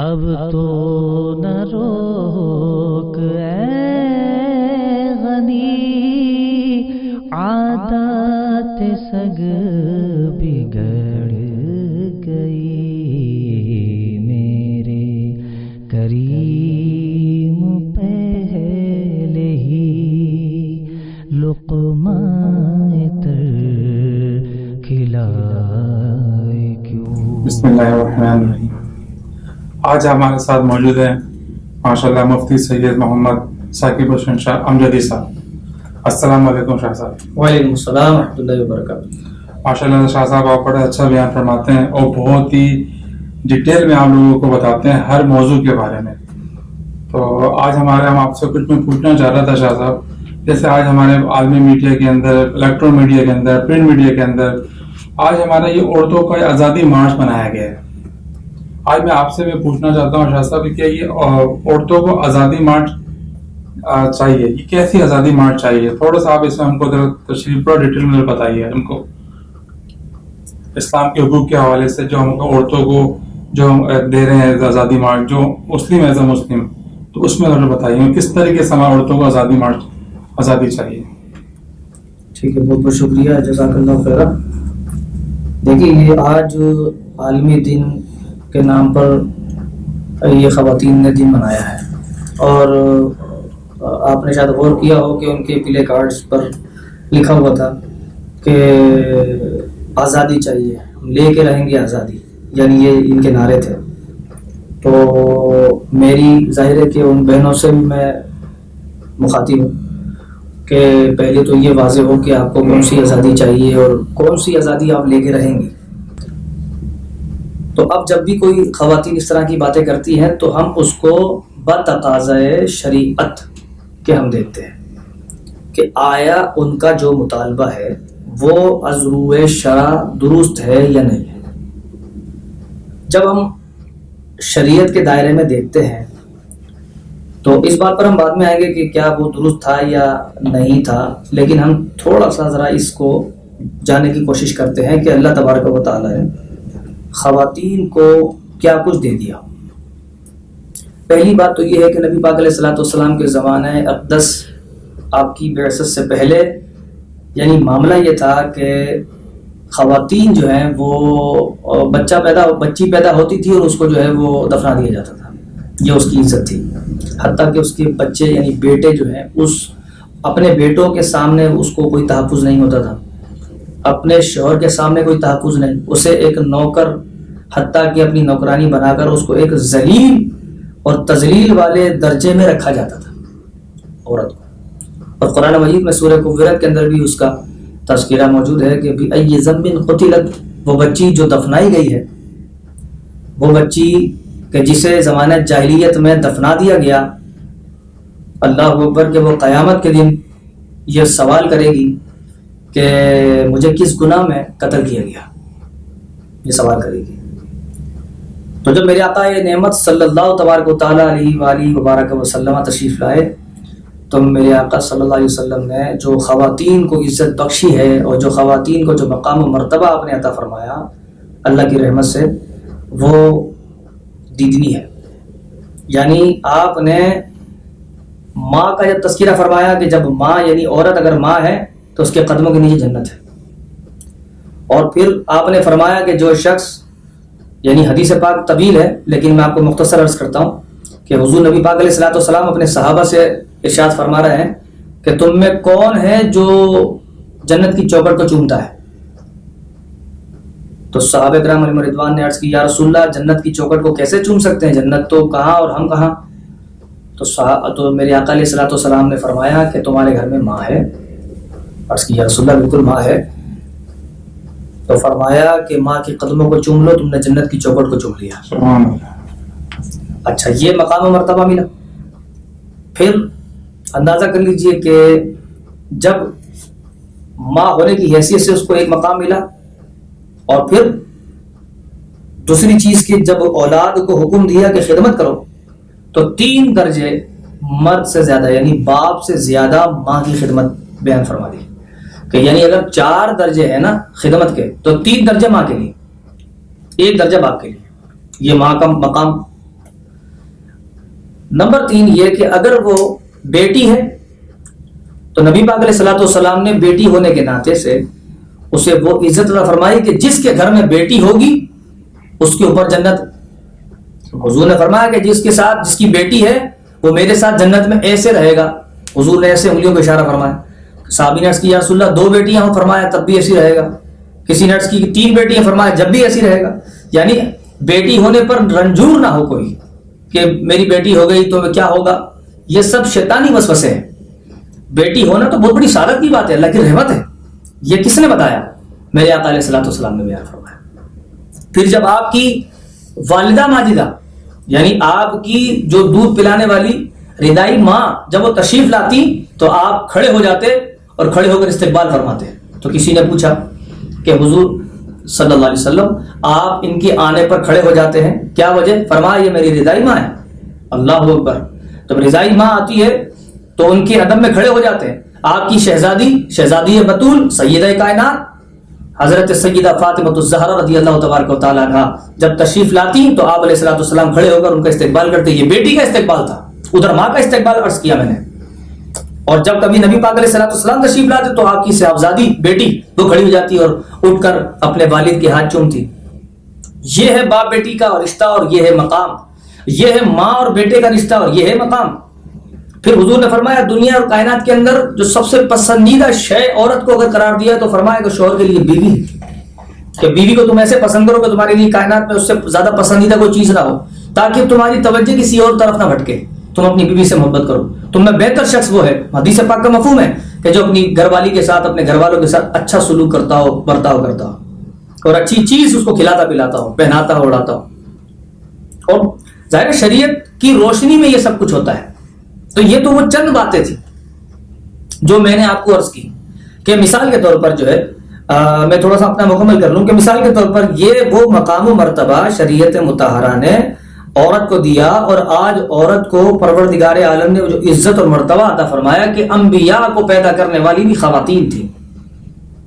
اب تو نہ روک اے غنی، عادت سگ بگڑ گئی میرے کریم پہلے ہی، لقمہ تر کھلائے کیوں؟ بسم اللہ الرحمن الرحیم۔ آج ہمارے ساتھ موجود ہیں ماشاءاللہ مفتی سید محمد ثاقب حسین شاہ امجدی صاحب۔ السلام علیکم شاہ صاحب۔ وعلیکم السلام ورحمۃ اللہ وبرکاتہ۔ ماشاءاللہ شاہ صاحب آپ بڑے اچھا بیان فرماتے ہیں اور بہت ہی ڈیٹیل میں آپ لوگوں کو بتاتے ہیں ہر موضوع کے بارے میں۔ تو آج ہمارے ہم آپ سے کچھ میں پوچھنا چاہ رہا تھا شاہ صاحب جیسے آج ہمارے عالمی میڈیا کے اندر الیکٹرون میڈیا کے اندر پرنٹ میڈیا کے اندر آج ہمارا یہ عورتوں کا آزادی مارچ منایا گیا ہے۔ آج میں آپ سے میں پوچھنا چاہتا ہوں، شاہ صاحب، کہ یہ عورتوں کو آزادی مارچ چاہیے، یہ کیسی آزادی مارچ چاہیے؟ تھوڑا سا آپ اس میں ہم کو ذرا تشریف پر ڈیٹیل میں بتائیے ہم کو۔ اسلام کے حقوق کے حوالے سے جو ہم کو عورتوں کو جو ہم دے رہے ہیں آزادی مارچ، جو مسلم ایز اے مسلم، تو اس میں ذرا بتائیے، کس طریقے سے ہمارے عورتوں کو آزادی مارچ، آزادی چاہیے؟ ٹھیک ہے، بہت بہت شکریہ، جزاک اللہ خیر دیکھیے، یہ آج عالمی دن کے نام پر یہ خواتین نے دن منایا ہے۔ اور آپ نے شاید غور کیا ہو کہ ان کے پلے کارڈز پر لکھا ہوا تھا کہ آزادی چاہیے، ہم لے کے رہیں گے آزادی۔ یعنی یہ ان کے نعرے تھے۔ تو میری ظاہر ہے کہ ان بہنوں سے بھی میں مخاطب ہوں کہ پہلے تو یہ واضح ہو کہ آپ کو کون سی آزادی چاہیے اور کون سی آزادی آپ لے کے رہیں گی تو اب جب بھی کوئی خواتین اس طرح کی باتیں کرتی ہیں تو ہم اس کو بتقاض شریعت کے ہم دیکھتے ہیں کہ آیا ان کا جو مطالبہ ہے وہ ازرو شرع درست ہے یا نہیں ہے۔ جب ہم شریعت کے دائرے میں دیکھتے ہیں تو اس بات پر ہم بعد میں آئیں گے کہ کیا وہ درست تھا یا نہیں تھا، لیکن ہم تھوڑا سا ذرا اس کو جاننے کی کوشش کرتے ہیں کہ اللہ تبارک و تعالیٰ نے خواتین کو کیا کچھ دے دیا؟ پہلی بات تو یہ ہے کہ نبی پاک علیہ السلاۃ والسلام کے زمانہ اقدس آپ کی بعثت سے پہلے یعنی معاملہ یہ تھا کہ خواتین جو ہیں وہ بچہ پیدا، بچی پیدا ہوتی تھی اور اس کو جو ہے وہ دفنا دیا جاتا تھا۔ یہ اس کی عزت تھی۔ حتیٰ کہ اس کے بچے یعنی بیٹے جو ہیں، اس اپنے بیٹوں کے سامنے اس کو کوئی تحفظ نہیں ہوتا تھا۔ اپنے شوہر کے سامنے کوئی تحفظ نہیں۔ اسے ایک نوکر حتیٰ کہ اپنی نوکرانی بنا کر اس کو ایک ذلیل اور تزلیل والے درجے میں رکھا جاتا تھا عورت کو۔ اور قرآن مجید میں سورہ قبرت کے اندر بھی اس کا تذکرہ موجود ہے کہ ائی ضمن قتلت، وہ بچی جو دفنائی گئی ہے، وہ بچی کہ جسے زمانہ جاہلیت میں دفنا دیا گیا۔ اللہ اکبر کہ وہ قیامت کے دن یہ سوال کرے گی کہ مجھے کس گناہ میں قتل کیا گیا؟ یہ سوال کرے گی۔ تو جب میرے آقا یہ نعمت صلی اللہ تبارک و تعالیٰ علیہ وآلہ وبارک وسلم تشریف لائے، تو میرے آقا صلی اللہ علیہ وسلم نے جو خواتین کو عزت بخشی ہے اور جو خواتین کو جو مقام و مرتبہ آپ نے عطا فرمایا، اللہ کی رحمت سے، وہ دیدنی ہے۔ یعنی آپ نے ماں کا جب تذکرہ فرمایا کہ جب ماں یعنی عورت اگر ماں ہے، تو اس کے قدموں کے نیچے جنت ہے۔ اور پھر آپ نے فرمایا کہ جو شخص یعنی حدیث پاک طویل ہے، لیکن میں آپ کو مختصر عرض کرتا ہوں کہ حضور نبی پاک علیہ السلاۃ والسلام اپنے صحابہ سے ارشاد فرما رہے ہیں کہ تم میں کون ہے جو جنت کی چوکٹ کو چومتا ہے؟ تو صحابہ کرام علی مردوان نے عرض کی، یا رسول اللہ، جنت کی چوکٹ کو کیسے چوم سکتے ہیں؟ جنت تو کہاں اور ہم کہاں؟ تو صحاب تو میرے آقا علیہ السلاۃ والسلام نے فرمایا کہ تمہارے گھر میں ماں ہے۔ عرض کی، یا رسول اللہ، بالکل ماں ہے۔ تو فرمایا کہ ماں کے قدموں کو چوم لو تم نے جنت کی چوکٹ کو چوم لیا۔ اچھا یہ مقام و مرتبہ ملا۔ پھر اندازہ کر لیجیے کہ جب ماں ہونے کی حیثیت سے اس کو ایک مقام ملا اور پھر دوسری چیز کی جب اولاد کو حکم دیا کہ خدمت کرو تو تین درجے مرد سے زیادہ یعنی باپ سے زیادہ ماں کی خدمت بیان فرما دی۔ کہ یعنی اگر چار درجے ہیں نا خدمت کے، تو تین درجے ماں کے لیے، ایک درجہ باپ کے لیے، یہ ماں کا مقام۔ نمبر تین یہ کہ اگر وہ بیٹی ہے، تو نبی پاک علیہ السلاۃ والسلام نے بیٹی ہونے کے ناطے سے اسے وہ عزت عطا فرمائی کہ جس کے گھر میں بیٹی ہوگی، اس کے اوپر جنت۔ حضور نے فرمایا کہ جس کے ساتھ جس کی بیٹی ہے، وہ میرے ساتھ جنت میں ایسے رہے گا۔ حضور نے ایسے انگلیوں کو اشارہ فرمایا۔ صحابی نے عرض کی، یا رسول اللہ، دو بیٹیاں ہوں فرمایا تب بھی ایسی رہے گا. کسی نے عرض کی تین بیٹیاں فرمایا جب بھی ایسی رہے گا۔ یعنی بیٹی ہونے پر رنجور نہ ہو کوئی کہ میری بیٹی ہو گئی تو کیا ہوگا؟ یہ سب شیطانی وسوسے ہیں۔ بیٹی ہونا تو بہت بڑی سعادت کی بات ہے، اللہ کی رحمت ہے۔ یہ کس نے بتایا؟ میرے آقا علیہ السلام والسلام نے بیان فرمایا۔ پھر جب آپ کی والدہ ماجدہ یعنی آپ کی جو دودھ پلانے والی ردائی ماں جب وہ تشریف لاتی تو آپ کھڑے ہو جاتے اور کھڑے ہو کر استقبال فرماتے تو کسی نے پوچھا کہ حضور صلی اللہ علیہ وسلم، آپ ان کے آنے پر کھڑے ہو جاتے ہیں؟ کیا وجہ؟ فرمایا یہ میری رضائی ماں ہے۔ اللہ اکبر۔ جب رضائی ماں آتی ہے تو ان کے ادب میں کھڑے ہو جاتے ہیں۔ آپ کی شہزادی شہزادی بطول، سیدہ کائنات، حضرت سیدہ فاطمہ الزہرا رضی اللہ تبارک و تعالیٰ عنہ۔ جب تشریف لاتی تو آپ علیہ السلام والسلام کھڑے ہو کر ان کا استقبال کرتے۔ یہ بیٹی کا استقبال تھا، ادھر ماں کا استقبال عرض کیا میں نے۔ اور جب کبھی نبی پاک علیہ السلام تشریف لاتے تو آپ کی صاحبزادی بیٹی وہ کھڑی ہو جاتی اور اٹھ کر اپنے والد کے ہاتھ چومتی۔ یہ ہے باپ بیٹی کا رشتہ اور یہ ہے مقام۔ یہ ہے ماں اور بیٹے کا رشتہ اور یہ ہے مقام۔ پھر حضور نے فرمایا، دنیا اور کائنات کے اندر جو سب سے پسندیدہ شے عورت کو اگر قرار دیا تو فرمایا کہ شوہر کے لیے بیوی کہ بیوی کو تم ایسے پسند کرو کہ تمہارے لیے کائنات میں اس سے زیادہ پسندیدہ کوئی چیز نہ ہو، تاکہ تمہاری توجہ کسی اور طرف نہ بھٹکے۔ تم اپنی بیوی سے محبت کرو۔ تم میں بہتر شخص وہ ہے، حدیث پاک کا مفہوم ہے کہ جو اپنی گھر والی کے ساتھ، اپنے گھر والوں کے ساتھ اچھا سلوک کرتا ہو برتاؤ کرتا ہو۔ اور اچھی چیز اس کو کھلاتا، پلاتا ہو، پہناتا ہو، اڑاتا ہو۔ اور ظاہر شریعت کی روشنی میں یہ سب کچھ ہوتا ہے۔ تو یہ تو وہ چند باتیں تھیں جو میں نے آپ کو عرض کی کہ مثال کے طور پر جو ہے میں تھوڑا سا اپنا مکمل کر لوں کہ مثال کے طور پر یہ وہ مقام و مرتبہ شریعت متحرہ نے عورت کو دیا اور آج عورت کو پروردگار عالم نے جو عزت اور مرتبہ عطا فرمایا کہ انبیاء کو پیدا کرنے والی بھی خواتین تھی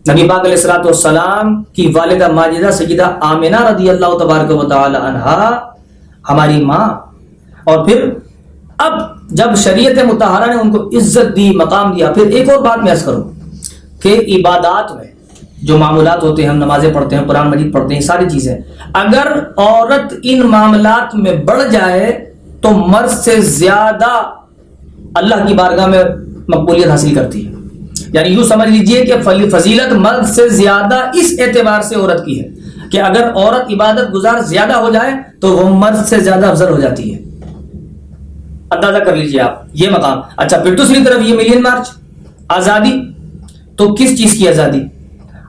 نبی پاک علیہ السلاۃ والسلام کی والدہ ماجدہ سیدہ آمینہ رضی اللہ تبارک و تعالی عنہا ہماری ماں۔ اور پھر اب جب شریعت متحرہ نے ان کو عزت دی، مقام دیا، پھر ایک اور بات میں عرض کروں کہ عبادات میں جو معمولات ہوتے ہیں، ہم نمازیں پڑھتے ہیں، قرآن مجید پڑھتے ہیں ساری چیزیں۔ اگر عورت ان معاملات میں بڑھ جائے تو مرد سے زیادہ اللہ کی بارگاہ میں مقبولیت حاصل کرتی ہے۔ یعنی یوں سمجھ لیجیے کہ فضیلت مرد سے زیادہ اس اعتبار سے عورت کی ہے کہ اگر عورت عبادت گزار زیادہ ہو جائے تو وہ مرد سے زیادہ افضل ہو جاتی ہے۔ اندازہ کر لیجیے آپ، یہ مقام۔ اچھا پھر دوسری طرف یہ ملین مارچ، آزادی۔ تو کس چیز کی آزادی؟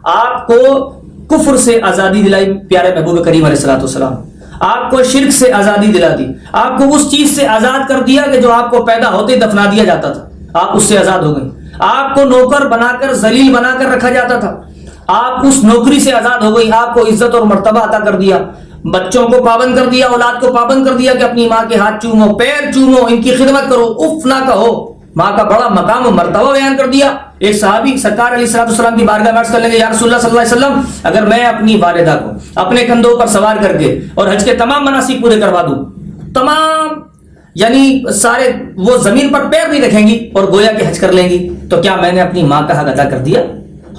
آپ کو کفر سے آزادی دلائی پیارے محبوب کریم علیہ السلام والسلام۔ آپ کو شرک سے آزادی دلا دی۔ آپ کو اس چیز سے آزاد کر دیا کہ جو آپ کو پیدا ہوتے دفنا دیا جاتا تھا۔ آپ اس سے آزاد ہو گئے۔ آپ کو نوکر بنا کر زلیل بنا کر رکھا جاتا تھا۔ آپ اس نوکری سے آزاد ہو گئی آپ کو عزت اور مرتبہ عطا کر دیا۔ بچوں کو پابند کر دیا، اولاد کو پابند کر دیا کہ اپنی ماں کے ہاتھ چومو، پیر چومو، ان کی خدمت کرو۔ اف نہ کہو، ماں کا بڑا مقام و مرتبہ بیان کر دیا۔ ایک صحابی سرکار علیہ السلام السلام کی بارگاہ میں کر لیں گے، یا رسول اللہ صلی اللہ علیہ وسلم، اگر میں اپنی والدہ کو اپنے کندھوں پر سوار کر کے اور حج کے تمام مناسب پورے کروا دوں، تمام یعنی سارے وہ زمین پر پیر نہیں رکھیں گی اور گویا کے حج کر لیں گی، تو کیا میں نے اپنی ماں کا حق ادا کر دیا؟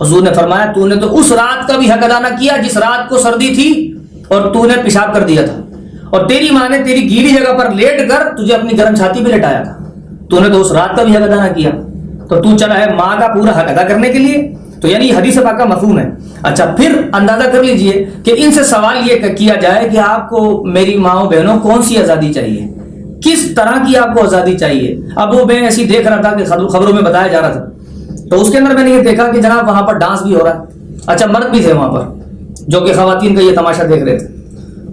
حضور نے فرمایا، تو نے تو اس رات کا بھی حق ادا نہ کیا جس رات کو سردی تھی اور تو نے پیشاب کر دیا تھا۔ اور تیری ماں نے تیری گیلی جگہ پر لیٹ کر تجھے اپنی گرم چھاتی پہ لٹایا تھا۔ تو نے تو اس رات کا بھی حق ادا نہ کیا۔ تو تو چلا ہے ماں کا پورا حق ادا کرنے کے لیے؟ تو یعنی حدیث پاک کا مفہوم ہے۔ اچھا پھر اندازہ کر لیجیے کہ ان سے سوال یہ کیا جائے کہ آپ کو میری ماں بہنوں کون سی آزادی چاہیے؟ کس طرح کی آپ کو آزادی چاہیے؟ اب وہ میں ایسی دیکھ رہا تھا کہ خبروں میں بتایا جا رہا تھا۔ تو اس کے اندر میں نے یہ دیکھا کہ جناب وہاں پر ڈانس بھی ہو رہا ہے۔ اچھا مرد بھی تھے وہاں پر، جو کہ خواتین کا یہ تماشا دیکھ رہے تھے۔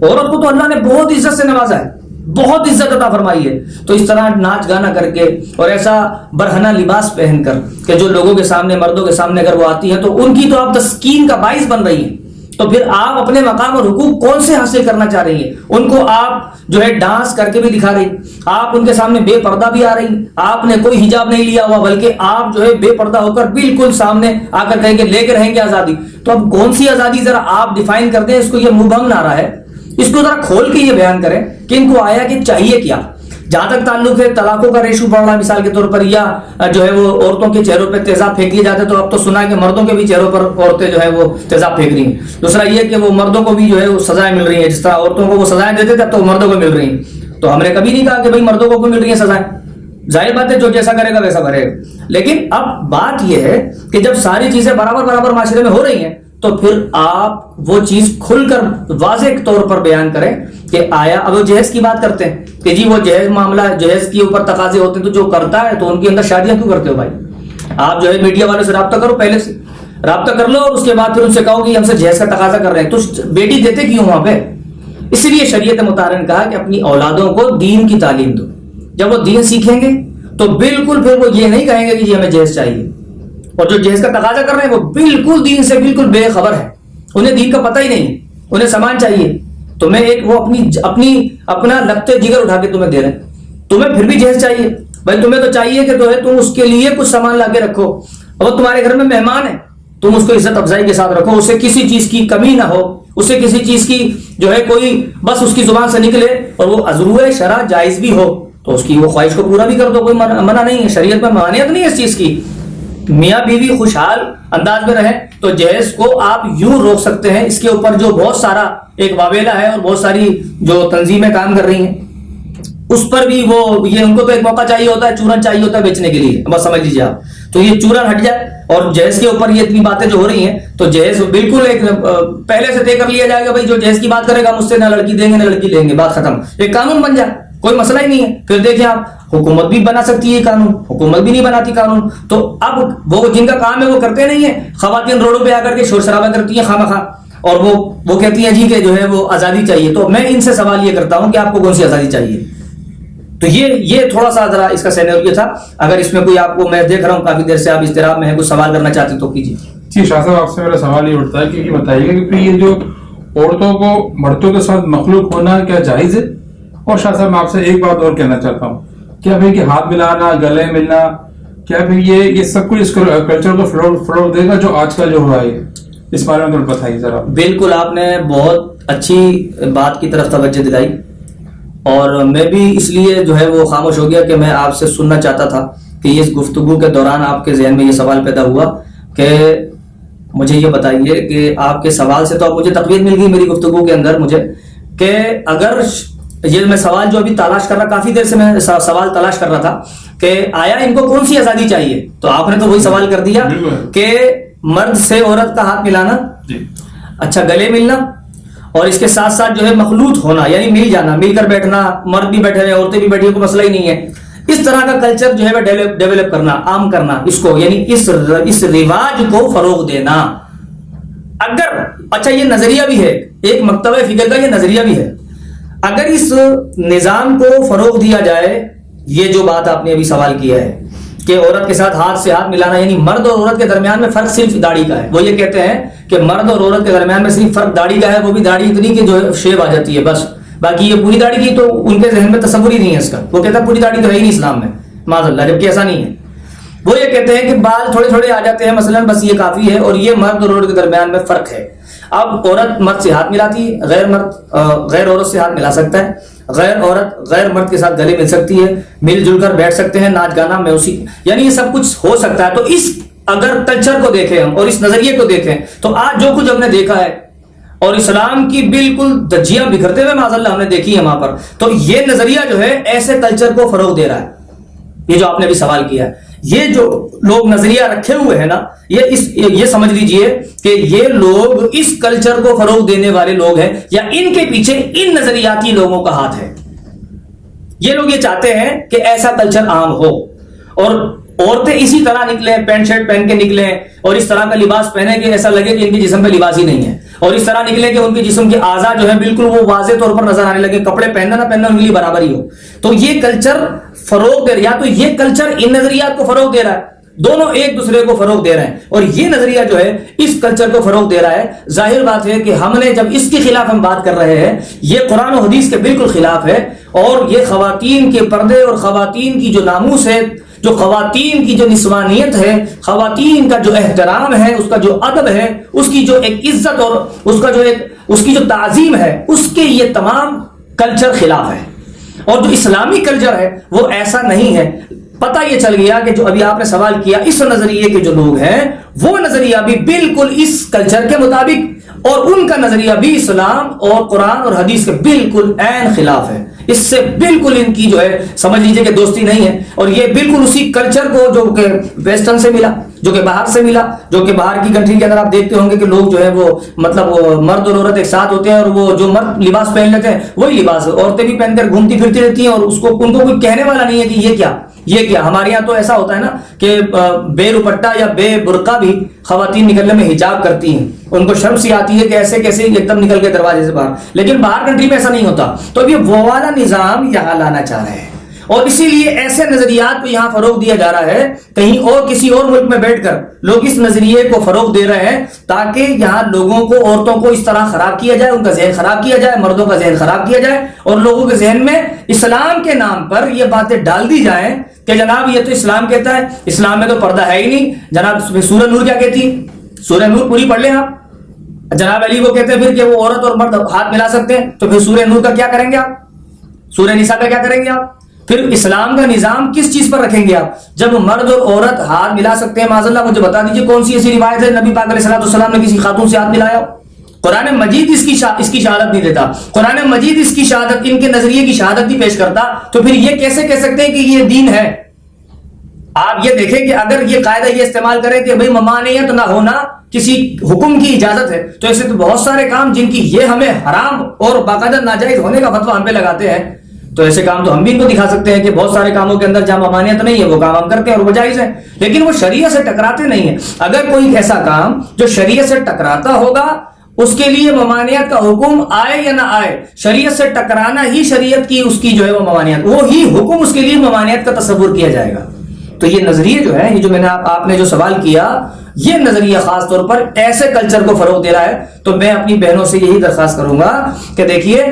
عورت کو تو اللہ نے بہت عزت سے نوازا ہے۔ بہت عزت عطا فرمائی ہے۔ تو اس طرح ناچ گانا کر کے اور ایسا برہنا لباس پہن کر کہ جو لوگوں کے سامنے، مردوں کے سامنے اگر وہ آتی ہے تو ان کی تو آپ تسکین کا باعث بن رہی ہیں۔ تو پھر آپ اپنے مقام اور حقوق کون سے حاصل کرنا چاہ رہی ہیں؟ ان کو آپ جو ہے ڈانس کر کے بھی دکھا رہی آپ ان کے سامنے بے پردہ بھی آ رہی آپ نے کوئی حجاب نہیں لیا ہوا، بلکہ آپ جو ہے بے پردہ ہو کر بالکل سامنے آ کر کہیں گے لے کے رہیں گے آزادی۔ تو اب کون سی آزادی؟ ذرا آپ ڈیفائن کر دیں، اس کو یہ منہ بھنگ نہ رہا ہے۔ اس کو ذرا کھول کے یہ بیان کریں کہ ان کو آیا کہ چاہیے کیا؟ جہاں تک تعلق ہے، طلاقوں کا ریشو بڑھ رہا ہے مثال کے طور پر، یا جو ہے وہ عورتوں کے چہروں پہ تیزاب پھینک لیے جاتے تو اب تو سنا ہے کہ مردوں کے بھی چہروں پر عورتیں جو ہے وہ تیزاب پھینک رہی ہیں۔ دوسرا یہ کہ وہ مردوں کو بھی جو ہے وہ سزائیں مل رہی ہیں۔ جس طرح عورتوں کو وہ سزائیں دیتے تھے، اب تو مردوں کو مل رہی ہیں۔ تو ہم نے کبھی نہیں کہا کہ بھائی مردوں کو کوئی مل رہی ہیں سزائیں؟ ظاہر بات ہے، جو جیسا کرے گا ویسا بھرے گا۔ لیکن اب بات یہ ہے کہ جب ساری چیزیں برابر برابر معاشرے میں ہو رہی ہیں تو پھر آپ وہ چیز کھل کر واضح طور پر بیان کریں کہ آیا اب وہ جہیز کی بات کرتے ہیں کہ جی وہ جہیز معاملہ جہیز کے اوپر تقاضے ہوتے ہیں تو جو کرتا ہے تو ان کے اندر شادیاں کیوں کرتے ہو بھائی؟ آپ جو ہے میڈیا والے سے رابطہ کرو پہلے سے۔ رابطہ کر لو اور اس کے بعد پھر ان سے کہو کہ ہم سے جہیز کا تقاضا کر رہے ہیں۔ تو بیٹی دیتے کیوں وہاں پہ؟ اسی لیے شریعت مطالعہ نے کہا کہ اپنی اولادوں کو دین کی تعلیم دو۔ جب وہ دین سیکھیں گے تو بالکل پھر وہ یہ نہیں کہیں گے کہ جی ہمیں جہیز چاہیے۔ اور جو جہیز کا تقاضا کر رہے ہیں وہ بالکل دین سے بالکل بے خبر ہے۔ انہیں دین کا پتہ ہی نہیں، انہیں سامان چاہیے۔ تو میں ایک وہ اپنی اپنی اپنا لگتے جگر اٹھا کے تمہیں دے رہے ہیں تمہیں پھر بھی جہیز چاہیے۔ بھائی تمہیں تو چاہیے کہ جو ہے تم اس کے لیے کچھ سامان لا کے رکھو۔ اور تمہارے گھر میں مہمان ہے تم اس کو عزت افزائی کے ساتھ رکھو۔ اسے کسی چیز کی کمی نہ ہو۔ اسے کسی چیز کی جو ہے کوئی بس اس کی زبان سے نکلے اور وہ عزرو شرح جائز بھی ہو تو اس کی وہ خواہش کو پورا بھی کر دو۔ کوئی منع نہیں ہے، شریعت میں مانیت نہیں ہے اس چیز کی۔ میاں بیوی خوشحال انداز میں رہیں تو جہیز کو آپ یوں روک سکتے ہیں۔ اس کے اوپر جو بہت سارا ایک واویلا ہے اور بہت ساری جو تنظیمیں کام کر رہی ہیں، اس پر بھی وہ، یہ ان کو تو ایک موقع چاہیے ہوتا ہے، چورن چاہیے ہوتا ہے بیچنے کے لیے۔ بس سمجھ لیجیے آپ۔ تو یہ چورن ہٹ جائے اور جہیز کے اوپر یہ اتنی باتیں جو ہو رہی ہیں، تو جہیز بالکل ایک پہلے سے طے کر لیا جائے گا بھائی جو جہیز کی بات کرے گا مجھ سے نہ لڑکی دیں گے، نہ لڑکی دیں گے، بات ختم۔ ایک قانون بن جائے۔ کوئی مسئلہ ہی نہیں ہے۔ پھر دیکھیں آپ، حکومت بھی بنا سکتی ہے قانون، حکومت بھی نہیں بناتی قانون۔ تو اب وہ جن کا کام ہے وہ کرتے نہیں ہیں۔ خواتین روڈوں پہ آ کر کے شور شرابہ کرتی ہیں خواہ خواہ اور وہ وہ کہتی ہیں جی کہ جو ہے وہ آزادی چاہیے۔ تو میں ان سے سوال یہ کرتا ہوں کہ آپ کو کون سی آزادی چاہیے؟ تو یہ یہ تھوڑا سا ذرا اس کا سینریو تھا۔ اگر اس میں کوئی آپ کو، میں دیکھ رہا ہوں، کافی دیر سے آپ اضطراب میں ہیں، کچھ سوال کرنا چاہتے تو کیجیے۔ جی شاہ صاحب، آپ سے میرا سوال یہ اٹھتا ہے کہ یہ بتائیے کہ یہ جو عورتوں کو، مردوں کے ساتھ مخلوق ہونا کیا جائز ہے؟ اور شاہ صاحب، میں آپ سے ایک بات اور کہنا چاہتا ہوں کیا پھر کہ ہاتھ ملانا، گلے ملنا، کیا پھر یہ یہ سب کچھ اس کلچر کو فروغ دے گا جو آج کل جو ہوا ہے؟ اس بارے میں بتائیے ذرا۔ بالکل، آپ نے بہت اچھی بات کی طرف توجہ دلائی۔ اور میں بھی اس لیے جو ہے وہ خاموش ہو گیا کہ میں آپ سے سننا چاہتا تھا کہ اس گفتگو کے دوران آپ کے ذہن میں یہ سوال پیدا ہوا کہ مجھے یہ بتائیے کہ آپ کے سوال سے تو اب مجھے تقویت مل گئی میری گفتگو کے اندر مجھے کہ اگر یہ میں سوال جو ابھی تلاش کر رہا کافی دیر سے میں سوال تلاش کر رہا تھا کہ آیا ان کو کون سی آزادی چاہیے؟ تو آپ نے تو وہی سوال کر دیا کہ مرد سے عورت کا ہاتھ ملانا۔ جی۔ اچھا گلے ملنا اور اس کے ساتھ ساتھ جو ہے مخلوط ہونا یعنی مل جانا مل کر بیٹھنا مرد بھی بیٹھے رہے عورتیں بھی بیٹھی کوئی مسئلہ ہی نہیں ہے۔ اس طرح کا کلچر جو ہے ڈیولپ کرنا عام کرنا اس کو یعنی اس اس رواج کو فروغ دینا۔ اگر اچھا یہ نظریہ بھی ہے ایک مکتبہ فکر کا یہ نظریہ بھی ہے۔ اگر اس نظام کو فروغ دیا جائے، یہ جو بات آپ نے ابھی سوال کیا ہے کہ عورت کے ساتھ ہاتھ سے ہاتھ ملانا یعنی مرد اور عورت کے درمیان میں فرق صرف داڑھی کا ہے۔ وہ یہ کہتے ہیں کہ مرد اور عورت کے درمیان میں صرف فرق داڑھی کا ہے، وہ بھی داڑھی اتنی کہ جو شیب آ جاتی ہے، بس۔ باقی یہ پوری داڑھی کی تو ان کے ذہن میں تصور ہی نہیں ہے اس کا۔ وہ کہتا ہے پوری داڑھی تو ہے ہی نہیں اسلام میں۔ معذ اللہ جبکہ ایسا نہیں ہے۔ وہ یہ کہتے ہیں کہ بال تھوڑے تھوڑے آ جاتے ہیں، مثلا بس یہ کافی ہے اور یہ مرد اور عورت کے درمیان میں فرق ہے۔ اب عورت مرد سے ہاتھ ملاتی ہے، غیر مرد غیر عورت سے ہاتھ ملا سکتا ہے۔ غیر عورت، غیر مرد کے ساتھ گلے مل سکتی ہے، مل جل کر بیٹھ سکتے ہیں، ناچ گانا میوسی یعنی یہ سب کچھ ہو سکتا ہے۔ تو اس اگر کلچر کو دیکھیں ہم اور اس نظریے کو دیکھیں، تو آج جو کچھ ہم نے دیکھا ہے، اور اسلام کی بالکل دجیاں بکھرتے ہوئے معذ اللہ ہم نے دیکھی ہے وہاں پر، تو یہ نظریہ جو ہے، ایسے کلچر کو فروغ دے رہا ہے۔ یہ جو آپ نے بھی سوال کیا ہے۔ یہ جو لوگ نظریہ رکھے ہوئے ہیں نا، یہ اس، یہ سمجھ لیجیے کہ یہ لوگ اس کلچر کو فروغ دینے والے لوگ ہیں یا ان کے پیچھے ان نظریاتی لوگوں کا ہاتھ ہے۔ یہ لوگ یہ چاہتے ہیں کہ ایسا کلچر عام ہو۔ اور عورتیں اسی طرح نکلیں، پینٹ شرٹ پہن کے نکلیں، اور اس طرح کا لباس پہنے کہ ایسا لگے کہ ان کے جسم پہ لباس ہی نہیں ہے۔ اور اس طرح نکلے کہ ان کے جسم کی آزاد جو ہے بالکل وہ واضح طور پر نظر آنے لگے، کپڑے پہننا نہ پہننا ان کے لیے برابر ہی ہو۔ تو یہ کلچر فروغ دے رہا یا تو یہ کلچر ان نظریات کو فروغ دے رہا ہے، دونوں ایک دوسرے کو فروغ دے رہے ہیں۔ اور یہ نظریہ جو ہے، اس کلچر کو فروغ دے رہا ہے۔ ظاہر بات ہے کہ ہم نے جب اس کے خلاف ہم بات کر رہے ہیں، یہ قرآن و حدیث کے بالکل خلاف ہے۔ اور یہ خواتین کے پردے اور خواتین کی جو ناموس ہے، جو خواتین کی جو نسوانیت ہے، خواتین کا جو احترام ہے، اس کا جو ادب ہے، اس کی جو ایک عزت اور اس کا جو ایک، اس کی جو تعظیم ہے، اس کے یہ تمام کلچر خلاف ہے۔ اور جو اسلامی کلچر ہے، وہ ایسا نہیں ہے۔ پتہ یہ چل گیا کہ جو ابھی آپ نے سوال کیا، اس نظریے کے جو لوگ ہیں، وہ نظریہ بھی بالکل اس کلچر کے مطابق اور ان کا نظریہ بھی اسلام اور قرآن اور حدیث کے بالکل عین خلاف ہے۔ اس سے بالکل ان کی جو ہے، سمجھ لیجیے کہ دوستی نہیں ہے، اور یہ بالکل اسی کلچر کو جو کہ ویسٹرن سے ملا، جو کہ باہر سے ملا، جو کہ باہر کی کنٹری کے اندر آپ دیکھتے ہوں گے کہ لوگ جو ہے وہ مطلب وہ مرد اور عورت ایک ساتھ ہوتے ہیں اور وہ جو مرد لباس پہن لیتے ہیں، وہی لباس، عورتیں بھی پہن کر گھومتی پھرتی رہتی ہیں اور اس کو، ان کو کوئی کہنے والا نہیں ہے کہ یہ کیا؟ یہ کیا؟ ہمارے یہاں تو ایسا ہوتا ہے نا کہ بے روپٹا یا بے برقع بھی خواتین نکلنے میں حجاب کرتی ہیں۔ ان کو شرم سی آتی ہے کہ ایسے کیسے ایک دم نکل کے دروازے سے باہر۔ لیکن باہر کنٹری میں ایسا نہیں ہوتا۔ تو اب یہ وہ والا نظام یہاں لانا چاہ رہے ہیں۔ اور اسی لیے ایسے نظریات کو یہاں فروغ دیا جا رہا ہے۔ کہیں اور کسی اور ملک میں بیٹھ کر لوگ اس نظریے کو فروغ دے رہے ہیں تاکہ یہاں لوگوں کو، عورتوں کو اس طرح خراب کیا جائے، ان کا ذہن خراب کیا جائے، مردوں کا ذہن خراب کیا جائے۔ اور لوگوں کے ذہن میں اسلام کے نام پر یہ باتیں ڈال دی جائیں کہ جناب یہ تو اسلام کہتا ہے، اسلام میں تو پردہ ہے ہی نہیں۔ جناب سورہ نور کیا کہتی ہے؟ سورہ نور پوری پڑھ لیں آپ۔ جناب علی وہ کہتے ہیں پھر کہ وہ عورت اور مرد ہاتھ ملا سکتے ہیں۔ تو پھر سورہ نور کا کیا کریں گے آپ؟ سورہ نساء کا کیا کریں گے آپ؟ پھر اسلام کا نظام کس چیز پر رکھیں گے آپ؟ جب مرد اور عورت ہاتھ ملا سکتے ہیں معذ اللہ مجھے بتا دیجیے کون سی ایسی روایت ہے؟ نبی پاک علیہ السلام نے کسی خاتون سے ہاتھ ملایا قرآن مجید اس کی اس کی شہادت نہیں دیتا۔ قرآن مجید اس کی شہادت ان کے نظریے کی شہادت نہیں پیش کرتا۔ تو پھر یہ کیسے کہہ سکتے ہیں کہ یہ دین ہے؟ آپ یہ دیکھیں کہ اگر یہ قاعدہ یہ استعمال کریں کہ بھائی ممانعت نہ ہونا کسی حکم کی اجازت ہے، تو ایسے تو بہت سارے کام جن کی یہ ہمیں حرام اور باقاعدہ ناجائز ہونے کا فتویٰ ہم پہ لگاتے ہیں، تو ایسے کام تو ہم بھی ان کو دکھا سکتے ہیں کہ بہت سارے کاموں کے اندر جہاں ممانعت نہیں ہے، وہ کام ہم کرتے ہیں اور وہ جائز ہے۔ لیکن وہ شریعت سے ٹکراتے نہیں ہیں۔ اگر کوئی ایسا کام جو شریعت سے ٹکراتا ہوگا اس کے لیے ممانعت کا حکم آئے یا نہ آئے، شریعت سے ٹکرانا ہی شریعت کی اس کی جو ہے وہ ممانعت، وہ ہی حکم اس کے لیے ممانعت کا تصور کیا جائے گا۔ تو یہ نظریے جو ہے یہ جو میں نے آپ نے جو سوال کیا، یہ نظریہ خاص طور پر ایسے کلچر کو فروغ دے رہا ہے۔ تو میں اپنی بہنوں سے یہی درخواست کروں گا کہ دیکھیے،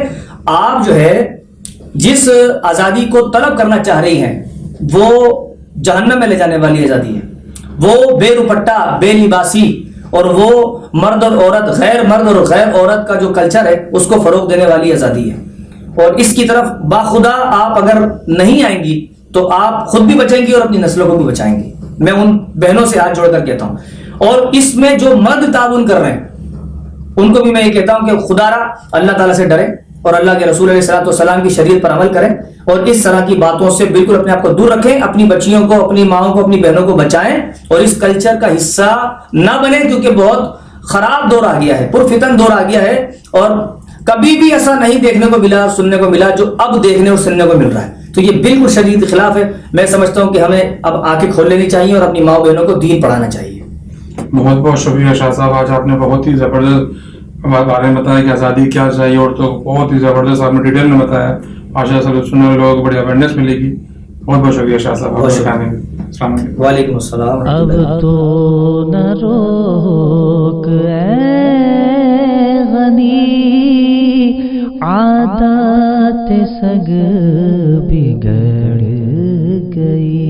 آپ جو ہے، جس آزادی کو طلب کرنا چاہ رہی ہیں، وہ جہنم میں لے جانے والی آزادی ہے۔ وہ بے روپٹا بے لباسی اور وہ مرد اور عورت، غیر مرد اور غیر عورت کا جو کلچر ہے، اس کو فروغ دینے والی آزادی ہے۔ اور اس کی طرف باخدا آپ اگر نہیں آئیں گی، تو آپ خود بھی بچیں گی اور اپنی نسلوں کو بھی بچائیں گی۔ میں ان بہنوں سے ہاتھ جوڑ کر کہتا ہوں۔ اور اس میں جو مرد تعاون کر رہے ہیں، ان کو بھی میں یہ کہتا ہوں کہ خدا را اللہ تعالیٰ سے ڈرے۔ اور اللہ کے رسول علیہ السلام والسلام کی شریعت پر عمل کریں اور اس طرح کی باتوں سے بالکل اپنے آپ کو دور رکھیں، اپنی بچیوں کو، اپنی ماؤں کو، اپنی بہنوں کو بچائیں اور اس کلچر کا حصہ نہ بنے کیونکہ بہت خراب دور آ گیا ہے، پرفتن دور آ گیا ہے اور کبھی بھی ایسا نہیں دیکھنے کو ملا، سننے کو ملا جو اب دیکھنے اور سننے کو مل رہا ہے۔ تو یہ بالکل شدید خلاف ہے۔ میں سمجھتا ہوں کہ ہمیں اب آنکھیں کھول لینی چاہیے اور اپنی ماؤں بہنوں کو دین پڑھانا چاہیے۔ بہت بہت شکریہ شاہ صاحب، آج آپ نے بہت ہی زبردست بارے میں بتایا کہ آزادی کیا چاہیے اور تو بہت ہی زبردست آپ نے ڈیٹیل میں بتایا۔ ماشاء اللہ سننے والے لوگوں کو بڑی اویئرنیس ملے گی۔ بہت بہت شکریہ شاہ صاحب۔ السلام علیکم۔ وعلیکم السلام اب تو نہ روک اے غنی عادات سگ بگڑ گئی۔